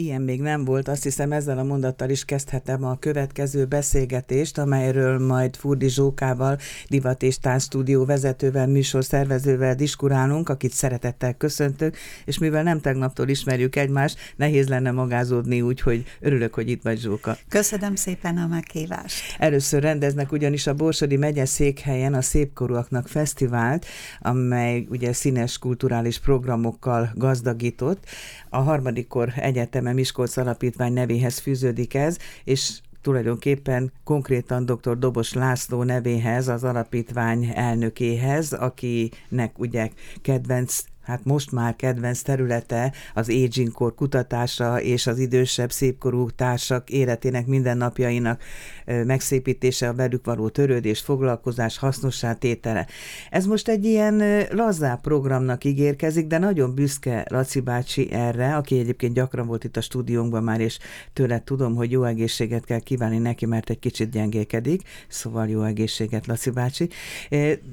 Ilyen még nem volt, azt hiszem ezzel a mondattal is kezdhetem a következő beszélgetést, amelyről majd Furdi Zsókával, Divat és Tánc stúdió vezetővel, műsor szervezővel diskurálunk, akit szeretettel köszöntök, és mivel nem tegnaptól ismerjük egymást, nehéz lenne magázódni úgy, hogy örülök, hogy itt vagy Zsóka. Köszönöm szépen a meghívást. Először rendeznek ugyanis a Borsodi megye székhelyen a Szépkorúaknak fesztivált, amely ugye színes kulturális programokkal gazdagított. A harmadikkor egyetem Egyetemem Miskolc Alapítvány nevéhez fűződik ez, és tulajdonképpen konkrétan dr. Dobos László nevéhez, az alapítvány elnökéhez, akinek ugye kedvenc hát most már kedvenc területe az aging kor kutatása és az idősebb szépkorú társak életének mindennapjainak megszépítése, a velük való törődés, foglalkozás, hasznossá tétele. Ez most egy ilyen lazá programnak ígérkezik, de nagyon büszke Laci bácsi erre, aki egyébként gyakran volt itt a stúdiónkban már, és tőle tudom, hogy jó egészséget kell kívánni neki, mert egy kicsit gyengélkedik, szóval jó egészséget, Laci bácsi.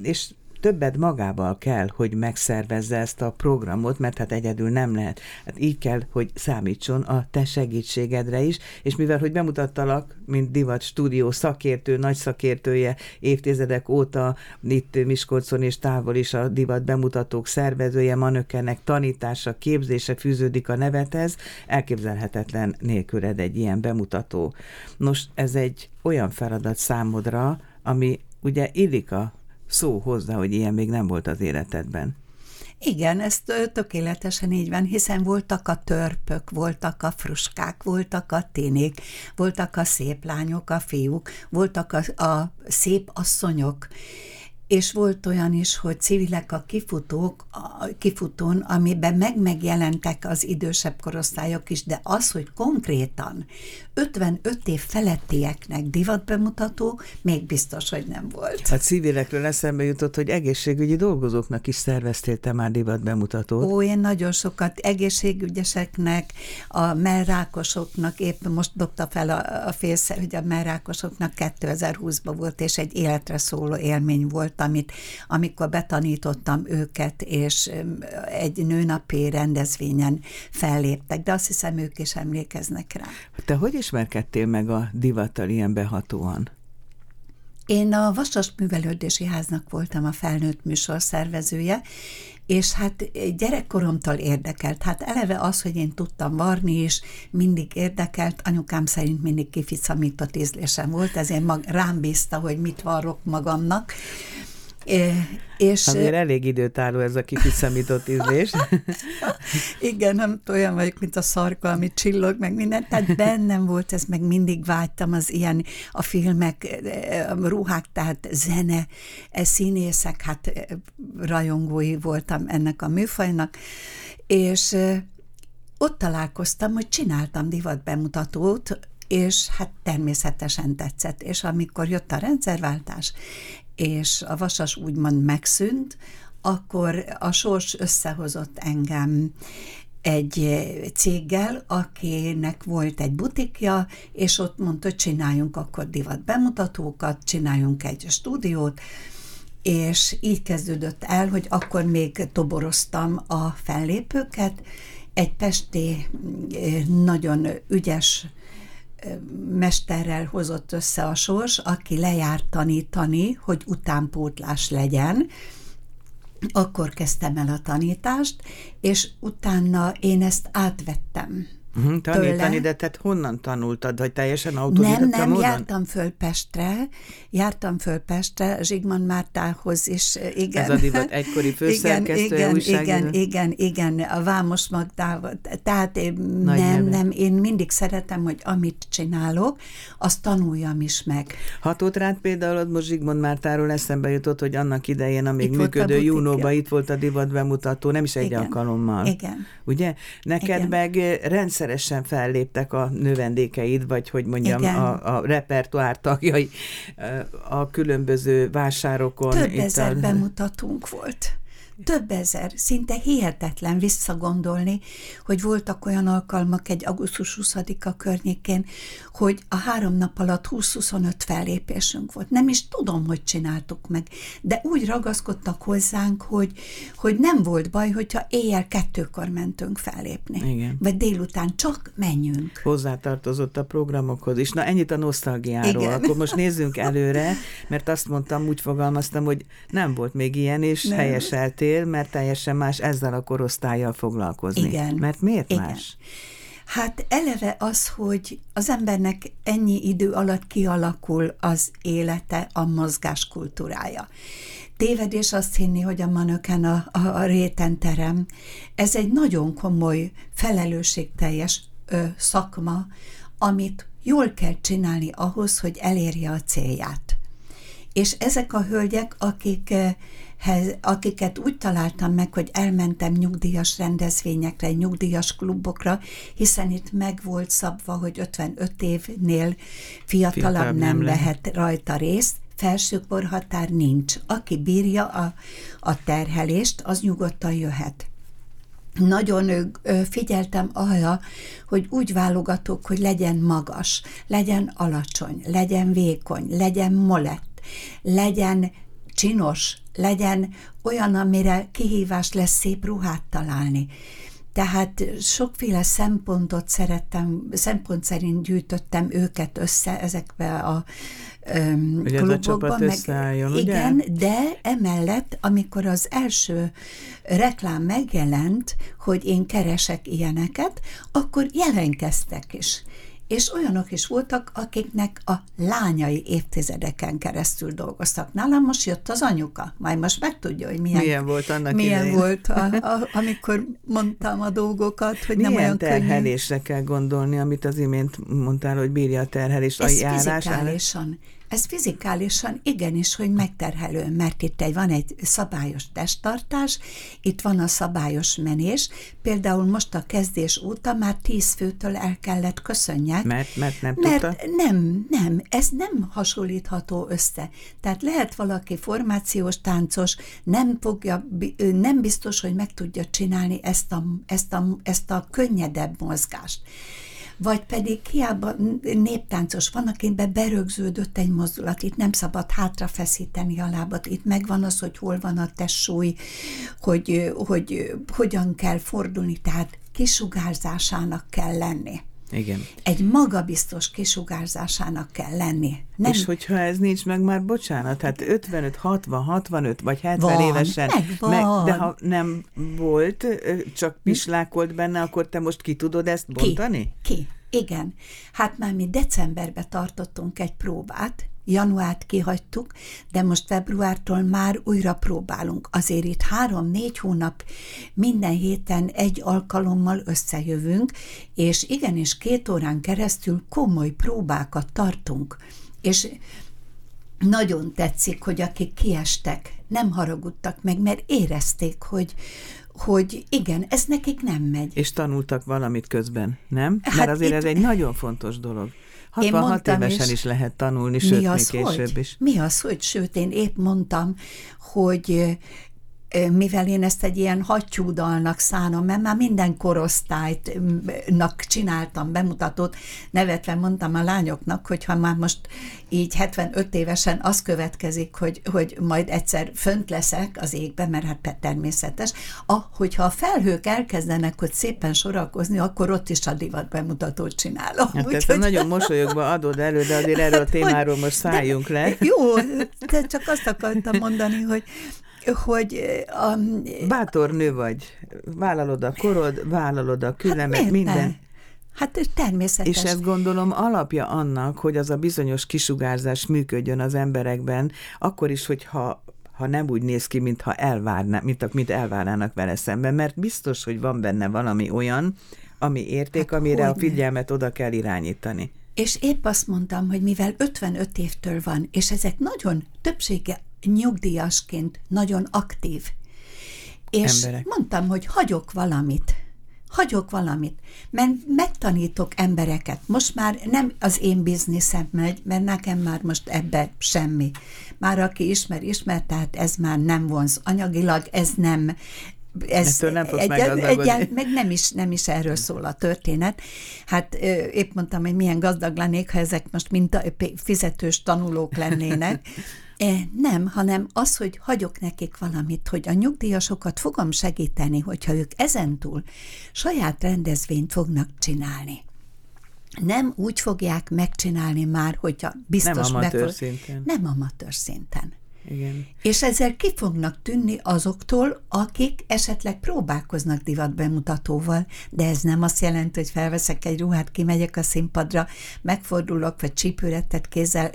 És többet magával kell, hogy megszervezze ezt a programot, mert hát egyedül nem lehet. Hát így kell, hogy számítson a te segítségedre is, és mivel, hogy bemutattalak, mint Divat Stúdió szakértő, nagy szakértője évtizedek óta itt Miskolcon és távol is a Divat bemutatók szervezője, manökkenek tanítása, képzése fűződik a nevethez, elképzelhetetlen nélküled egy ilyen bemutató. Nos, ez egy olyan feladat számodra, ami ugye illik a szó hozzá, hogy ilyen még nem volt az életedben. Igen, ez tökéletesen így van, hiszen voltak a törpök, voltak a fruskák, voltak a tinik, voltak a szép lányok, a fiúk, voltak a, a szép asszonyok, és volt olyan is, hogy civilek a kifutók, a kifutón, amiben meg megjelentek az idősebb korosztályok is, de az, hogy konkrétan 55 év felettieknek divatbemutató, még biztos, hogy nem volt. A civilekről eszembe jutott, hogy egészségügyi dolgozóknak is szerveztél te már divatbemutatót. Ó, én nagyon sokat egészségügyeseknek, a merrákosoknak, épp most dobta fel a, a fész, hogy a merrákosoknak 2020-ban volt, és egy életre szóló élmény volt, amit, amikor betanítottam őket, és egy nőnapi rendezvényen felléptek, de azt hiszem ők is emlékeznek rá. Te hogy ismerkedtél meg a divattal ilyen behatóan? Én a Vasas Művelődési Háznak voltam a felnőtt műsor szervezője, és hát gyerekkoromtól érdekelt. Hát eleve az, hogy én tudtam varni is, mindig érdekelt, anyukám szerint mindig kificamított ízlésem volt, ezért mag, rám bízta, hogy mit varrok magamnak. És, Azért elég időtálló ez a kifiszemított ízlés. Igen, nem olyan vagyok, mint a szarka, ami csillog, meg minden. Tehát bennem volt ez, meg mindig vágytam az ilyen, a filmek, a ruhák, tehát zene, e színészek, hát rajongói voltam ennek a műfajnak, és ott találkoztam, hogy csináltam divatbemutatót, és hát természetesen tetszett. És amikor jött a rendszerváltás, és a vasas úgymond megszűnt, akkor a sors összehozott engem egy céggel, akinek volt egy butikja, és ott mondta, hogy csináljunk akkor divat bemutatókat, csináljunk egy stúdiót, és így kezdődött el, hogy akkor még toboroztam a fellépőket, egy pesti nagyon ügyes mesterrel hozott össze a sors, aki lejárt tanítani, hogy utánpótlás legyen, akkor kezdtem el a tanítást, és utána én ezt átvettem. Uh-huh, tanítani, de tehát honnan tanultad, vagy teljesen autodidakta Nem, nem, módon? jártam föl Pestre, jártam föl Pestre, Zsigmond Mártához is, igen. Ez a divat egykori főszerkesztője, igen, igen, igen, igen, igen, a Vámos Magdával, tehát én Nagy nem, neve. nem, én mindig szeretem, hogy amit csinálok, azt tanuljam is meg. Hatott rád például, most Zsigmond Mártáról eszembe jutott, hogy annak idején, amíg itt működő Júnóban itt volt a divat bemutató, nem is egy igen, alkalommal. Igen. Ugye? Neked igen. meg rendszer rendszeresen felléptek a növendékeid, vagy hogy mondjam, a, a repertoár tagjai a különböző vásárokon. Több ezer a... bemutatunk volt több ezer, szinte hihetetlen visszagondolni, hogy voltak olyan alkalmak egy augusztus 20-a környékén, hogy a három nap alatt 20-25 fellépésünk volt. Nem is tudom, hogy csináltuk meg, de úgy ragaszkodtak hozzánk, hogy, hogy nem volt baj, hogyha éjjel kettőkor mentünk fellépni. Igen. Vagy délután csak menjünk. Hozzátartozott a programokhoz is. Na ennyit a nosztalgiáról. Igen. Akkor most nézzünk előre, mert azt mondtam, úgy fogalmaztam, hogy nem volt még ilyen, és nem. Helyeseltél, mert teljesen más ezzel a korosztályjal foglalkozni. Igen. Mert miért Igen. más? Hát eleve az, hogy az embernek ennyi idő alatt kialakul az élete, a mozgás kultúrája. Tévedés azt hinni, hogy a manöken a, a, a réten terem. Ez egy nagyon komoly, felelősségteljes ö, szakma, amit jól kell csinálni ahhoz, hogy elérje a célját. És ezek a hölgyek, akik akiket úgy találtam meg, hogy elmentem nyugdíjas rendezvényekre, nyugdíjas klubokra, hiszen itt meg volt szabva, hogy 55 évnél fiatalabb Fiatal nem, nem lehet rajta részt, felsőkorhatár nincs. Aki bírja a, a terhelést, az nyugodtan jöhet. Nagyon figyeltem arra, hogy úgy válogatok, hogy legyen magas, legyen alacsony, legyen vékony, legyen molett, legyen csinos, legyen olyan, amire kihívás lesz szép ruhát találni. Tehát sokféle szempontot szerettem, szempont szerint gyűjtöttem őket össze ezekbe a um, ugye klubokba. meg, összeálljon, igen, ugye? de emellett, amikor az első reklám megjelent, hogy én keresek ilyeneket, akkor jelenkeztek is és olyanok is voltak, akiknek a lányai évtizedeken keresztül dolgoztak. Nálam most jött az anyuka, majd most megtudja, hogy milyen, milyen volt annak milyen idején. volt, a, a, amikor mondtam a dolgokat, hogy milyen nem olyan terhelésre könnyű. kell gondolni, amit az imént mondtál, hogy bírja a terhelést, Ez a járás. fizikálisan, ez fizikálisan igenis, hogy megterhelő, mert itt egy, van egy szabályos testtartás, itt van a szabályos menés, például most a kezdés óta már tíz főtől el kellett köszönjek. Mert, mert nem mert tudta? nem, nem, ez nem hasonlítható össze. Tehát lehet valaki formációs táncos, nem fogja, nem biztos, hogy meg tudja csinálni ezt a, ezt a, ezt a könnyedebb mozgást vagy pedig hiába néptáncos van, akiben berögződött egy mozdulat, itt nem szabad hátrafeszíteni a lábat, itt megvan az, hogy hol van a testsúly, hogy, hogy hogyan kell fordulni, tehát kisugárzásának kell lenni. Igen. Egy magabiztos kisugárzásásának kell lenni. Nem... És hogyha ez nincs meg, már bocsánat, hát 55, 60, 65 vagy 70 van, évesen, megvan. meg, de ha nem volt, csak pislákolt benne, akkor te most ki tudod ezt bontani? Ki? ki? Igen. Hát már mi decemberben tartottunk egy próbát, januárt kihagytuk, de most februártól már újra próbálunk. Azért itt három-négy hónap minden héten egy alkalommal összejövünk, és igenis két órán keresztül komoly próbákat tartunk. És nagyon tetszik, hogy akik kiestek, nem haragudtak meg, mert érezték, hogy, hogy igen, ez nekik nem megy. És tanultak valamit közben, nem? Hát Mert azért itt... ez egy nagyon fontos dolog. 66 évesen is, lehet tanulni, sőt, még később hogy? is. Mi az, hogy sőt, én épp mondtam, hogy mivel én ezt egy ilyen hattyúdalnak szánom, mert már minden korosztálytnak csináltam bemutatót, nevetve mondtam a lányoknak, hogy ha már most így 75 évesen az következik, hogy, hogy majd egyszer fönt leszek az égbe, mert hát természetes, ah, hogyha a felhők elkezdenek, hogy szépen sorakozni, akkor ott is a divat bemutatót csinálom. Hát ezt hogy... nagyon mosolyogva adod elő, de azért erről a témáról most szálljunk de, le. Jó, de csak azt akartam mondani, hogy, hogy... A, Bátor nő vagy, vállalod a korod, vállalod a külemet, hát minden. Hát természetes. És ezt gondolom alapja annak, hogy az a bizonyos kisugárzás működjön az emberekben, akkor is, hogyha ha nem úgy néz ki, mintha elvárná, mint, mint elvárnának vele szemben, mert biztos, hogy van benne valami olyan, ami érték, hát amire a figyelmet oda kell irányítani. És épp azt mondtam, hogy mivel 55 évtől van, és ezek nagyon többsége nyugdíjasként nagyon aktív. És Emberek. mondtam, hogy hagyok valamit. hagyok valamit, mert megtanítok embereket. Most már nem az én bizniszem megy, mert nekem már most ebbe semmi. Már aki ismer, ismer, tehát ez már nem vonz anyagilag, ez nem, ez nem egy, egy, meg nem is, nem is erről szól a történet. Hát épp mondtam, hogy milyen gazdag lennék, ha ezek most mint fizetős tanulók lennének. E, nem, hanem az, hogy hagyok nekik valamit, hogy a nyugdíjasokat fogom segíteni, hogyha ők ezentúl saját rendezvényt fognak csinálni. Nem úgy fogják megcsinálni már, hogyha biztos nem amatőr befog... szinten. Nem amatőr szinten. Igen. És ezzel ki fognak tűnni azoktól, akik esetleg próbálkoznak divatbemutatóval, de ez nem azt jelenti, hogy felveszek egy ruhát, kimegyek a színpadra, megfordulok, vagy csípőretet kézzel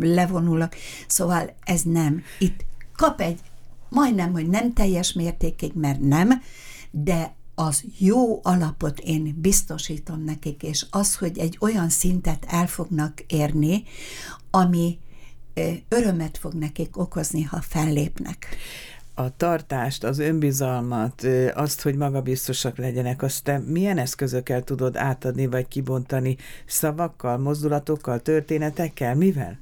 levonulok. Szóval ez nem. Itt kap egy, majdnem, hogy nem teljes mértékig, mert nem, de az jó alapot én biztosítom nekik, és az, hogy egy olyan szintet el fognak érni, ami örömet fog nekik okozni, ha fellépnek a tartást, az önbizalmat, azt, hogy magabiztosak legyenek, azt te milyen eszközökkel tudod átadni, vagy kibontani? Szavakkal, mozdulatokkal, történetekkel? Mivel?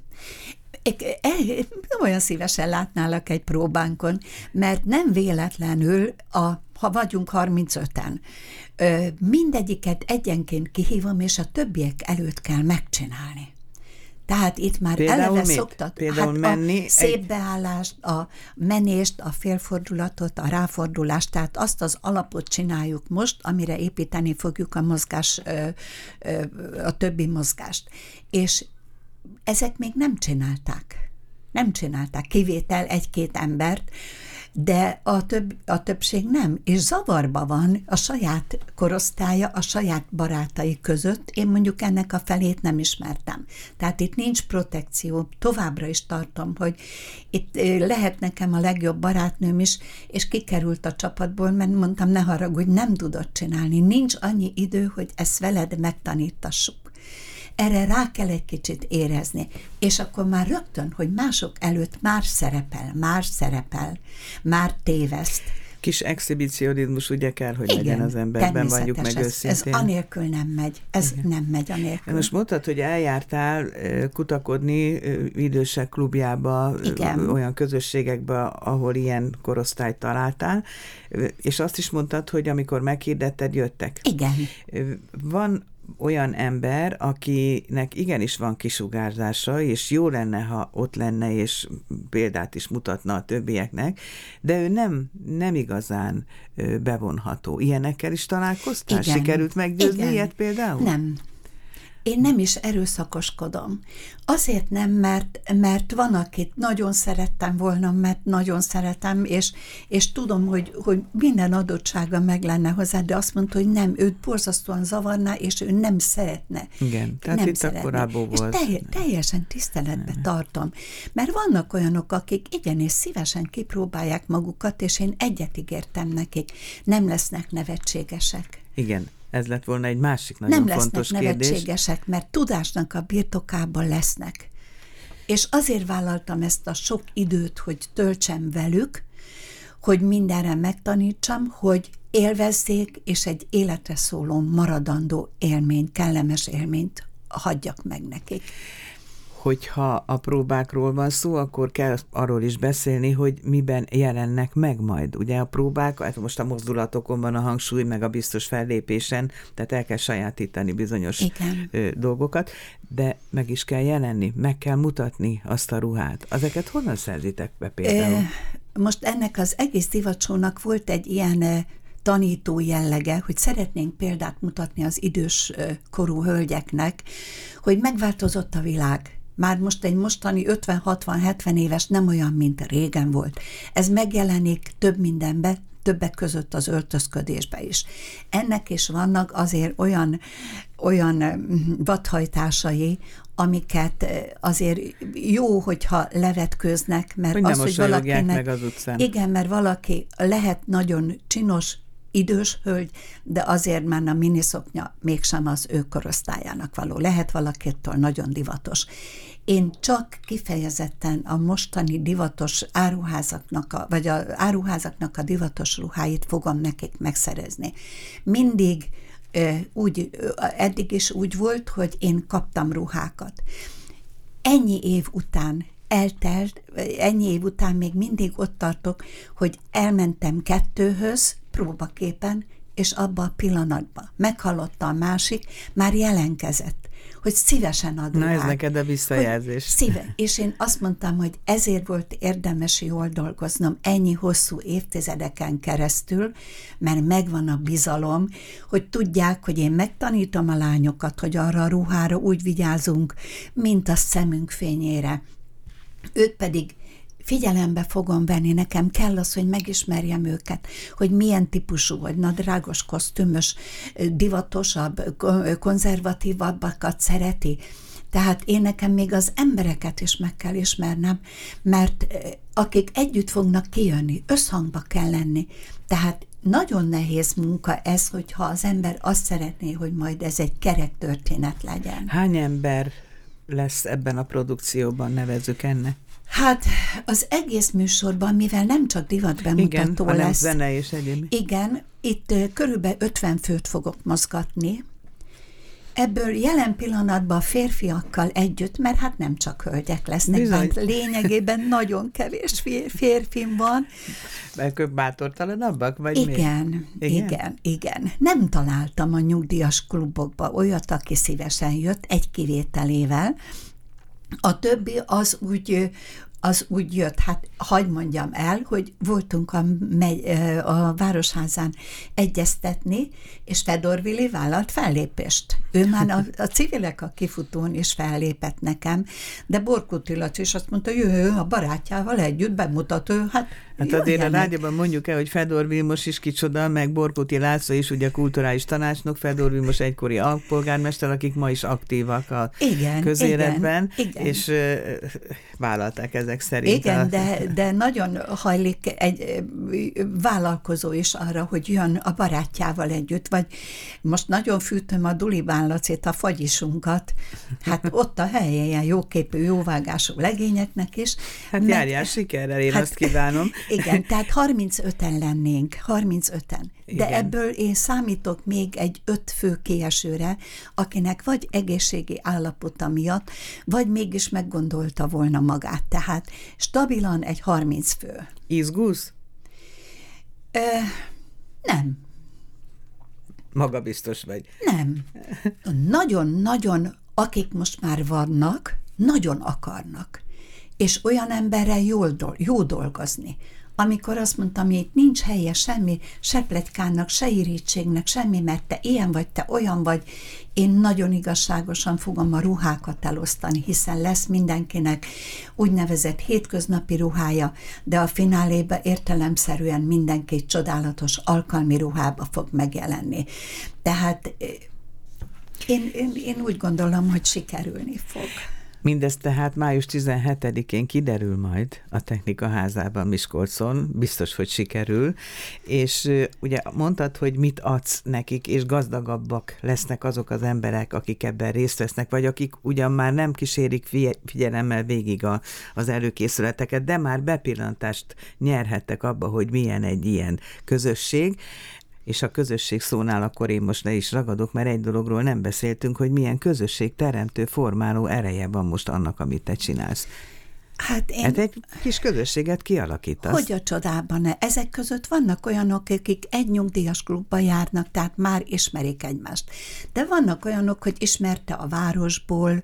Olyan szívesen látnálak egy próbánkon, mert nem véletlenül, a, ha vagyunk 35-en, mindegyiket egyenként kihívom, és a többiek előtt kell megcsinálni. Tehát itt már Például eleve mit? szoktat. Például hát menni a szép egy... beállást, a menést, a félfordulatot, a ráfordulást, tehát azt az alapot csináljuk most, amire építeni fogjuk a mozgás, a többi mozgást. És ezek még nem csinálták. Nem csinálták. Kivétel egy-két embert, de a, több, a többség nem, és zavarba van a saját korosztálya, a saját barátai között. Én mondjuk ennek a felét nem ismertem. Tehát itt nincs protekció. Továbbra is tartom, hogy itt lehet nekem a legjobb barátnőm is, és kikerült a csapatból, mert mondtam, ne haragudj, nem tudod csinálni. Nincs annyi idő, hogy ezt veled megtanítassuk erre rá kell egy kicsit érezni, és akkor már rögtön, hogy mások előtt már szerepel, már szerepel, már téveszt. Kis exhibicionizmus ugye kell, hogy Igen, legyen az emberben, mondjuk meg ez, őszintén. Ez anélkül nem megy, ez Igen. nem megy anélkül. Most mondtad, hogy eljártál kutakodni idősek klubjába, Igen. olyan közösségekbe, ahol ilyen korosztályt találtál, és azt is mondtad, hogy amikor meghirdetted, jöttek. Igen. Van olyan ember, akinek igenis van kisugárzása, és jó lenne, ha ott lenne, és példát is mutatna a többieknek, de ő nem, nem igazán bevonható. Ilyenekkel is találkoztál? Igen. Sikerült meggyőzni Igen. ilyet például? Nem. Én nem is erőszakoskodom. Azért nem, mert, mert van, akit nagyon szerettem volna, mert nagyon szeretem, és, és tudom, hogy, hogy minden adottsága meg lenne hozzá, de azt mondta, hogy nem, őt borzasztóan zavarná, és ő nem szeretne. Igen, tehát nem itt szeretne. akkor abból volt. És telj, teljesen tiszteletbe nem. tartom. Mert vannak olyanok, akik igenis szívesen kipróbálják magukat, és én egyet ígértem nekik, nem lesznek nevetségesek. Igen, ez lett volna egy másik nagyon Nem fontos lesznek kérdés. nevetségesek, mert tudásnak a birtokában lesznek. És azért vállaltam ezt a sok időt, hogy töltsem velük, hogy mindenre megtanítsam, hogy élvezzék, és egy életre szóló maradandó élményt, kellemes élményt hagyjak meg nekik hogyha a próbákról van szó, akkor kell arról is beszélni, hogy miben jelennek meg majd. Ugye a próbák, hát most a mozdulatokon van a hangsúly, meg a biztos fellépésen, tehát el kell sajátítani bizonyos Igen. dolgokat, de meg is kell jelenni, meg kell mutatni azt a ruhát. Ezeket honnan szerzitek be például? Most ennek az egész divacsónak volt egy ilyen tanító jellege, hogy szeretnénk példát mutatni az idős korú hölgyeknek, hogy megváltozott a világ már most egy mostani 50-60-70 éves nem olyan, mint régen volt. Ez megjelenik több mindenbe, többek között az öltözködésbe is. Ennek is vannak azért olyan, olyan mm, vadhajtásai, amiket eh, azért jó, hogyha levetköznek, mert hogy az, hogy valakinek... meg az utcán. Igen, mert valaki lehet nagyon csinos, idős hölgy, de azért már a miniszoknya mégsem az ő korosztályának való. Lehet valakitől nagyon divatos. Én csak kifejezetten a mostani divatos áruházaknak, a, vagy a áruházaknak a divatos ruháit fogom nekik megszerezni. Mindig úgy, eddig is úgy volt, hogy én kaptam ruhákat. Ennyi év után eltelt, ennyi év után még mindig ott tartok, hogy elmentem kettőhöz próbaképen, és abba a pillanatban meghallotta a másik, már jelenkezett hogy szívesen ad Na ez neked a visszajelzés. Szíve. És én azt mondtam, hogy ezért volt érdemes jól dolgoznom ennyi hosszú évtizedeken keresztül, mert megvan a bizalom, hogy tudják, hogy én megtanítom a lányokat, hogy arra a ruhára úgy vigyázunk, mint a szemünk fényére. Ők pedig figyelembe fogom venni, nekem kell az, hogy megismerjem őket, hogy milyen típusú, vagy nadrágos, kosztümös, divatosabb, konzervatívabbakat szereti. Tehát én nekem még az embereket is meg kell ismernem, mert akik együtt fognak kijönni, összhangba kell lenni. Tehát nagyon nehéz munka ez, hogyha az ember azt szeretné, hogy majd ez egy kerek történet legyen. Hány ember lesz ebben a produkcióban, nevezzük ennek? Hát az egész műsorban, mivel nem csak divatbemutató igen, lesz. zene és egyéb. Igen, itt körülbelül 50 főt fogok mozgatni. Ebből jelen pillanatban a férfiakkal együtt, mert hát nem csak hölgyek lesznek, Bizony. lényegében nagyon kevés férfim van. Mert ők bátortalanabbak, vagy igen, mi? Igen, igen, igen. Nem találtam a nyugdíjas klubokba olyat, aki szívesen jött, egy kivételével, a többi az úgy, az úgy jött, hát hagyd mondjam el, hogy voltunk a, a Városházán egyeztetni, és Fedor Vili vállalt fellépést. Ő már a, a civilek a kifutón is fellépett nekem, de Borkuti Laci is azt mondta, jö, a barátjával együtt bemutat ő, hát Hát azért a rádióban mondjuk el, hogy Fedor Vilmos is kicsoda, meg Borkuti László is ugye kulturális tanácsnok, Fedor Vilmos egykori alpolgármester, akik ma is aktívak a igen, közéletben, igen, igen. és uh, vállalták ezek szerint. Igen, a... de, de nagyon hajlik egy vállalkozó is arra, hogy jön a barátjával együtt, vagy most nagyon fűtöm a Duli Lacét, a fagyisunkat, hát ott a helye ilyen jóképű, jóvágású legényeknek is. Hát meg, járjál sikerrel, én hát, azt kívánom. Igen, tehát 35-en lennénk, 35-en. De Igen. ebből én számítok még egy öt fő kiesőre, akinek vagy egészségi állapota miatt, vagy mégis meggondolta volna magát. Tehát stabilan egy 30 fő. Izgulsz? Ö, nem. Maga biztos vagy. Nem. Nagyon-nagyon, akik most már vannak, nagyon akarnak. És olyan emberrel jól, jó dolgozni amikor azt mondtam, hogy itt nincs helye semmi, se pletykának, se irítségnek, semmi, mert te ilyen vagy, te olyan vagy, én nagyon igazságosan fogom a ruhákat elosztani, hiszen lesz mindenkinek úgynevezett hétköznapi ruhája, de a finálébe értelemszerűen mindenki csodálatos alkalmi ruhába fog megjelenni. Tehát eh, én, én, én úgy gondolom, hogy sikerülni fog. Mindez tehát május 17-én kiderül majd a Technika házában Miskolcon, biztos, hogy sikerül, és ugye mondtad, hogy mit adsz nekik, és gazdagabbak lesznek azok az emberek, akik ebben részt vesznek, vagy akik ugyan már nem kísérik figyelemmel végig a, az előkészületeket, de már bepillantást nyerhettek abba, hogy milyen egy ilyen közösség, és a közösség szónál akkor én most le is ragadok, mert egy dologról nem beszéltünk, hogy milyen közösség teremtő, formáló ereje van most annak, amit te csinálsz. Hát én... Hát egy kis közösséget kialakítasz. Hogy a csodában -e? Ezek között vannak olyanok, akik egy nyugdíjas klubba járnak, tehát már ismerik egymást. De vannak olyanok, hogy ismerte a városból,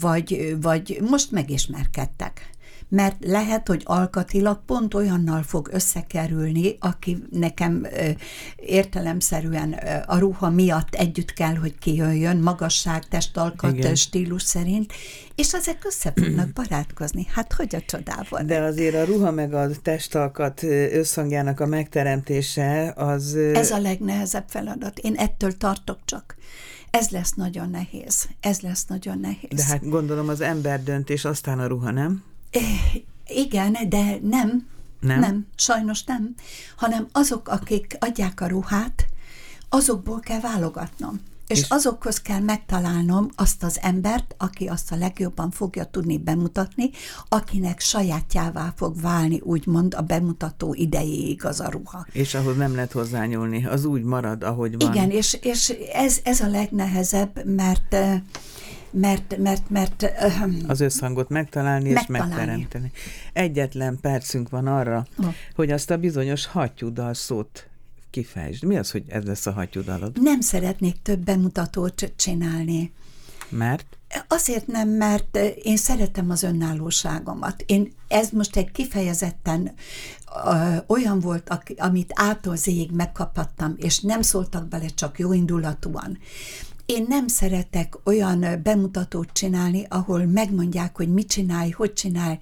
vagy, vagy most megismerkedtek mert lehet, hogy alkatilag pont olyannal fog összekerülni, aki nekem értelemszerűen a ruha miatt együtt kell, hogy kijöjjön, magasság, testalkat, Igen. stílus szerint, és ezek össze fognak barátkozni. Hát hogy a csodával? De azért a ruha meg a testalkat összhangjának a megteremtése az... Ez a legnehezebb feladat. Én ettől tartok csak. Ez lesz nagyon nehéz. Ez lesz nagyon nehéz. De hát gondolom az ember döntés, aztán a ruha, nem? Igen, de nem. Nem? Nem, sajnos nem, hanem azok, akik adják a ruhát, azokból kell válogatnom. És, és azokhoz kell megtalálnom azt az embert, aki azt a legjobban fogja tudni bemutatni, akinek sajátjává fog válni, úgymond a bemutató idejéig az a ruha. És ahhoz nem lehet hozzányúlni, az úgy marad, ahogy van. Igen, és, és ez, ez a legnehezebb, mert mert, mert, mert az összhangot megtalálni, megtalálni és megteremteni. Egyetlen percünk van arra, oh. hogy azt a bizonyos hattyúdal szót kifejtsd. Mi az, hogy ez lesz a hattyúdalod? Nem szeretnék több bemutatót csinálni. Mert? Azért nem, mert én szeretem az önállóságomat. Én, ez most egy kifejezetten ö, olyan volt, amit ától zéig megkaphattam, és nem szóltak bele csak jóindulatúan. Én nem szeretek olyan bemutatót csinálni, ahol megmondják, hogy mit csinálj, hogy csinálj.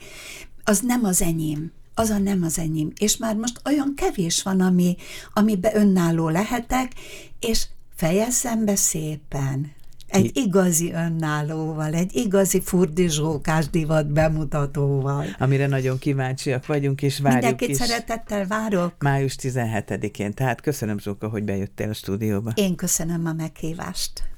Az nem az enyém az a nem az enyém. És már most olyan kevés van, ami, amiben önálló lehetek, és fejezzem be szépen. Egy igazi önállóval, egy igazi furdizsókás divat bemutatóval. Amire nagyon kíváncsiak vagyunk, és várjuk Mindenkit is. szeretettel várok. Május 17-én. Tehát köszönöm, Zsóka, hogy bejöttél a stúdióba. Én köszönöm a meghívást.